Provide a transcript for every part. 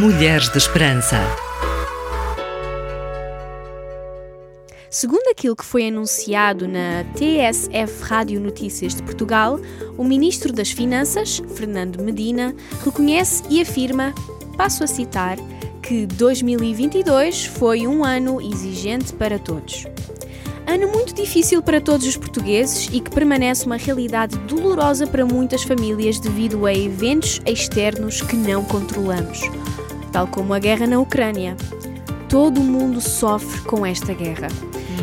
Mulheres de Esperança. Segundo aquilo que foi anunciado na TSF Rádio Notícias de Portugal, o Ministro das Finanças, Fernando Medina, reconhece e afirma, passo a citar, que 2022 foi um ano exigente para todos. Ano muito difícil para todos os portugueses e que permanece uma realidade dolorosa para muitas famílias devido a eventos externos que não controlamos, tal como a guerra na Ucrânia. Todo o mundo sofre com esta guerra.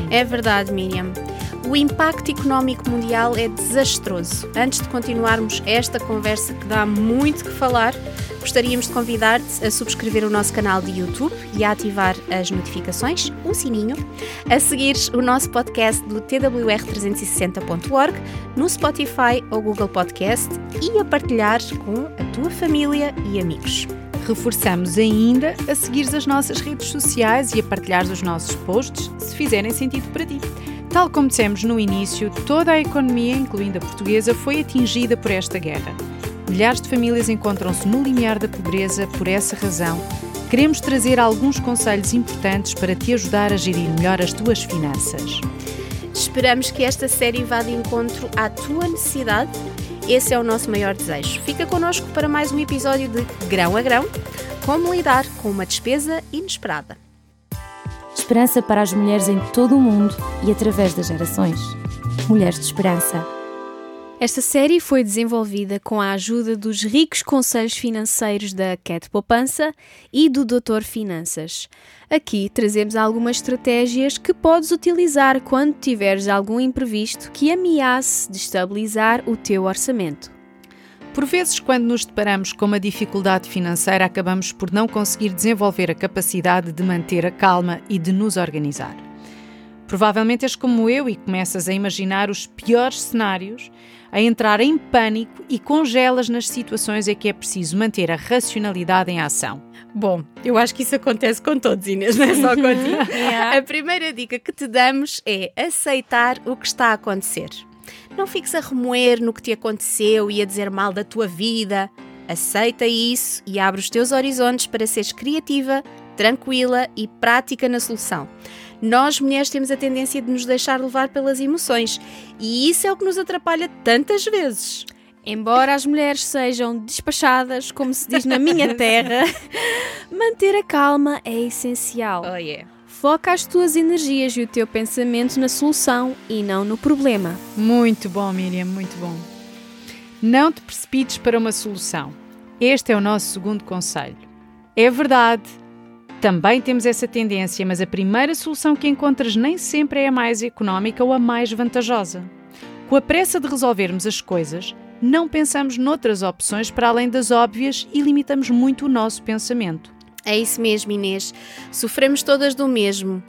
É verdade, Miriam. O impacto económico mundial é desastroso. Antes de continuarmos esta conversa que dá muito que falar, gostaríamos de convidar-te a subscrever o nosso canal de YouTube e a ativar as notificações, o sininho, a seguir o nosso podcast do twr360.org no Spotify ou Google Podcast e a partilhar com a tua família e amigos. Reforçamos ainda a seguir as nossas redes sociais e a partilhar os nossos posts, se fizerem sentido para ti. Tal como dissemos no início, toda a economia, incluindo a portuguesa, foi atingida por esta guerra. Milhares de famílias encontram-se no limiar da pobreza por essa razão. Queremos trazer alguns conselhos importantes para te ajudar a gerir melhor as tuas finanças. Esperamos que esta série vá de encontro à tua necessidade esse é o nosso maior desejo. Fica connosco para mais um episódio de Grão a Grão Como lidar com uma despesa inesperada. Esperança para as mulheres em todo o mundo e através das gerações. Mulheres de Esperança. Esta série foi desenvolvida com a ajuda dos ricos conselhos financeiros da Cat Poupança e do Doutor Finanças. Aqui trazemos algumas estratégias que podes utilizar quando tiveres algum imprevisto que ameace destabilizar o teu orçamento. Por vezes, quando nos deparamos com uma dificuldade financeira, acabamos por não conseguir desenvolver a capacidade de manter a calma e de nos organizar. Provavelmente és como eu e começas a imaginar os piores cenários a entrar em pânico e congelas nas situações em que é preciso manter a racionalidade em ação. Bom, eu acho que isso acontece com todos, Inês, não é só contigo. yeah. A primeira dica que te damos é aceitar o que está a acontecer. Não fiques a remoer no que te aconteceu e a dizer mal da tua vida. Aceita isso e abre os teus horizontes para seres criativa, tranquila e prática na solução. Nós, mulheres, temos a tendência de nos deixar levar pelas emoções e isso é o que nos atrapalha tantas vezes. Embora as mulheres sejam despachadas, como se diz na minha terra, manter a calma é essencial. Oh yeah. Foca as tuas energias e o teu pensamento na solução e não no problema. Muito bom, Miriam, muito bom. Não te precipites para uma solução. Este é o nosso segundo conselho. É verdade, também temos essa tendência, mas a primeira solução que encontras nem sempre é a mais económica ou a mais vantajosa. Com a pressa de resolvermos as coisas, não pensamos noutras opções para além das óbvias e limitamos muito o nosso pensamento. É isso mesmo, Inês. Sofremos todas do mesmo.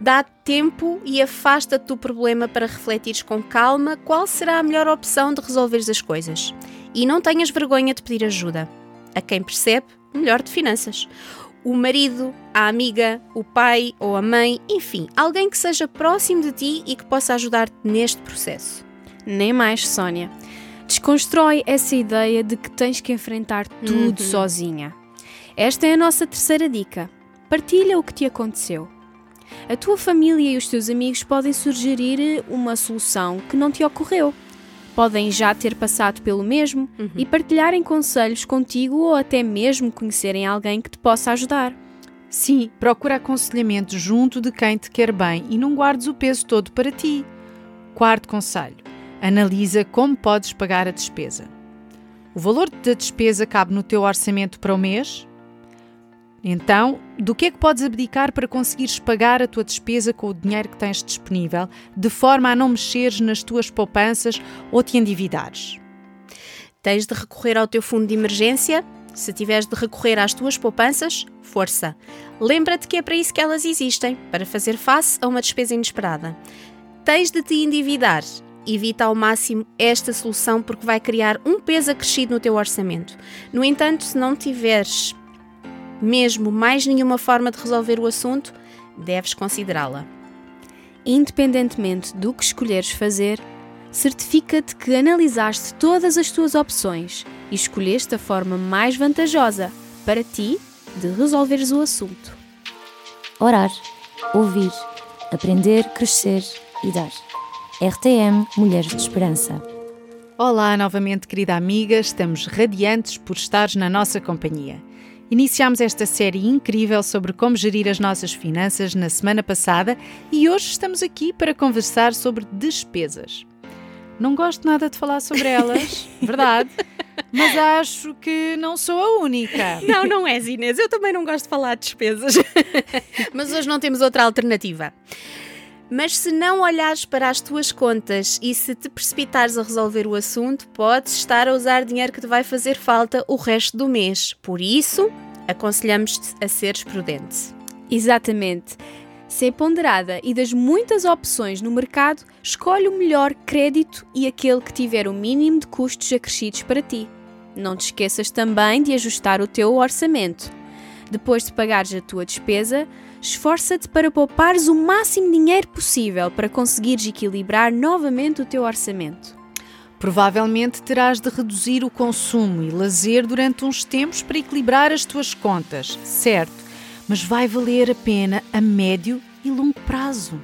Dá tempo e afasta-te do problema para refletires com calma qual será a melhor opção de resolveres as coisas. E não tenhas vergonha de pedir ajuda. A quem percebe melhor de finanças. O marido, a amiga, o pai ou a mãe, enfim, alguém que seja próximo de ti e que possa ajudar-te neste processo. Nem mais, Sónia. Desconstrói essa ideia de que tens que enfrentar tudo Uhum. sozinha. Esta é a nossa terceira dica. Partilha o que te aconteceu. A tua família e os teus amigos podem sugerir uma solução que não te ocorreu. Podem já ter passado pelo mesmo e partilharem conselhos contigo ou até mesmo conhecerem alguém que te possa ajudar. Sim, procura aconselhamento junto de quem te quer bem e não guardes o peso todo para ti. Quarto conselho: analisa como podes pagar a despesa. O valor da despesa cabe no teu orçamento para o mês? Então, do que é que podes abdicar para conseguires pagar a tua despesa com o dinheiro que tens disponível, de forma a não mexeres nas tuas poupanças ou te endividares? Tens de recorrer ao teu fundo de emergência? Se tiveres de recorrer às tuas poupanças, força. Lembra-te que é para isso que elas existem, para fazer face a uma despesa inesperada. Tens de te endividar. Evita ao máximo esta solução porque vai criar um peso acrescido no teu orçamento. No entanto, se não tiveres mesmo mais nenhuma forma de resolver o assunto, deves considerá-la. Independentemente do que escolheres fazer, certifica-te que analisaste todas as tuas opções e escolheste a forma mais vantajosa para ti de resolveres o assunto. Orar, ouvir, aprender, crescer e dar. RTM Mulheres de Esperança. Olá novamente, querida amiga, estamos radiantes por estares na nossa companhia. Iniciámos esta série incrível sobre como gerir as nossas finanças na semana passada e hoje estamos aqui para conversar sobre despesas. Não gosto nada de falar sobre elas, verdade, mas acho que não sou a única. Não, não és Inês, eu também não gosto de falar de despesas. mas hoje não temos outra alternativa. Mas se não olhares para as tuas contas e se te precipitares a resolver o assunto, podes estar a usar dinheiro que te vai fazer falta o resto do mês. Por isso, aconselhamos-te a seres prudente. Exatamente. Ser ponderada e das muitas opções no mercado, escolhe o melhor crédito e aquele que tiver o mínimo de custos acrescidos para ti. Não te esqueças também de ajustar o teu orçamento. Depois de pagares a tua despesa, esforça-te para poupares o máximo dinheiro possível para conseguires equilibrar novamente o teu orçamento. Provavelmente terás de reduzir o consumo e lazer durante uns tempos para equilibrar as tuas contas, certo? Mas vai valer a pena a médio e longo prazo.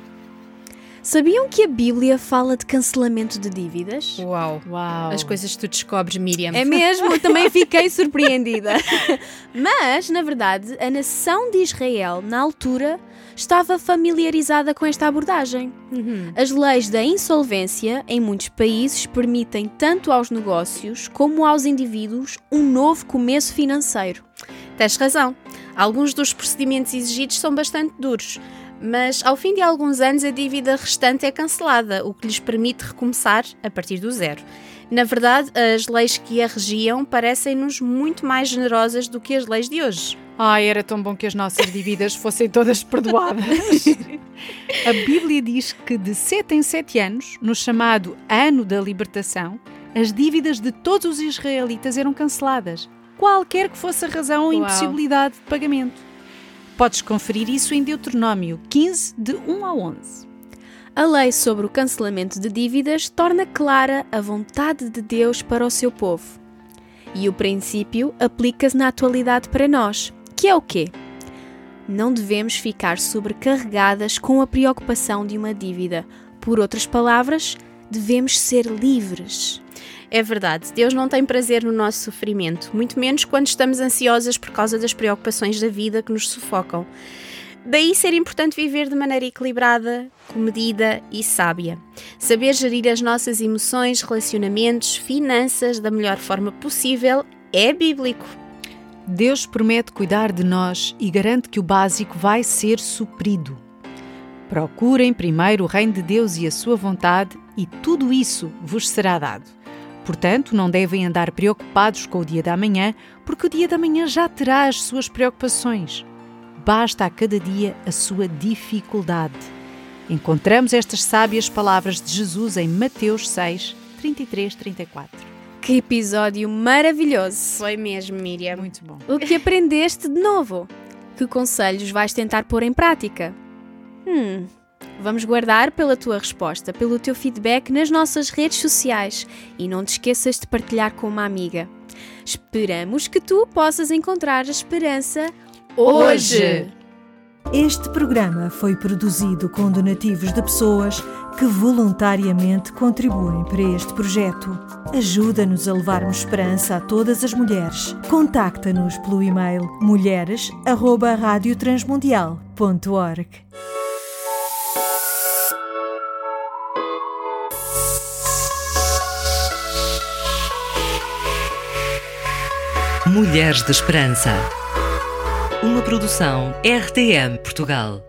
Sabiam que a Bíblia fala de cancelamento de dívidas? Uau! Uau! As coisas que tu descobres, Miriam. É mesmo, também fiquei surpreendida. Mas, na verdade, a nação de Israel, na altura, estava familiarizada com esta abordagem. Uhum. As leis da insolvência em muitos países permitem tanto aos negócios como aos indivíduos um novo começo financeiro. Tens razão. Alguns dos procedimentos exigidos são bastante duros, mas ao fim de alguns anos a dívida restante é cancelada, o que lhes permite recomeçar a partir do zero. Na verdade, as leis que a regiam parecem-nos muito mais generosas do que as leis de hoje. Ai, era tão bom que as nossas dívidas fossem todas perdoadas. A Bíblia diz que de sete em sete anos, no chamado Ano da Libertação, as dívidas de todos os israelitas eram canceladas, qualquer que fosse a razão ou impossibilidade de pagamento. Podes conferir isso em Deuteronômio 15, de 1 a 11. A lei sobre o cancelamento de dívidas torna clara a vontade de Deus para o seu povo. E o princípio aplica-se na atualidade para nós, que é o quê? Não devemos ficar sobrecarregadas com a preocupação de uma dívida. Por outras palavras, devemos ser livres. É verdade, Deus não tem prazer no nosso sofrimento, muito menos quando estamos ansiosas por causa das preocupações da vida que nos sufocam. Daí ser importante viver de maneira equilibrada, comedida e sábia. Saber gerir as nossas emoções, relacionamentos, finanças da melhor forma possível é bíblico. Deus promete cuidar de nós e garante que o básico vai ser suprido. Procurem primeiro o reino de Deus e a sua vontade, e tudo isso vos será dado. Portanto, não devem andar preocupados com o dia da manhã, porque o dia da manhã já terá as suas preocupações. Basta a cada dia a sua dificuldade. Encontramos estas sábias palavras de Jesus em Mateus 6, 33, 34. Que episódio maravilhoso! Foi mesmo, Miriam. Muito bom. O que aprendeste de novo? Que conselhos vais tentar pôr em prática? Hum, vamos guardar pela tua resposta, pelo teu feedback nas nossas redes sociais e não te esqueças de partilhar com uma amiga. Esperamos que tu possas encontrar a esperança hoje. Este programa foi produzido com donativos de pessoas que voluntariamente contribuem para este projeto. Ajuda-nos a levarmos esperança a todas as mulheres. Contacta-nos pelo e-mail mulheres@radiotransmundial.org. Mulheres de Esperança. Uma produção RTM Portugal.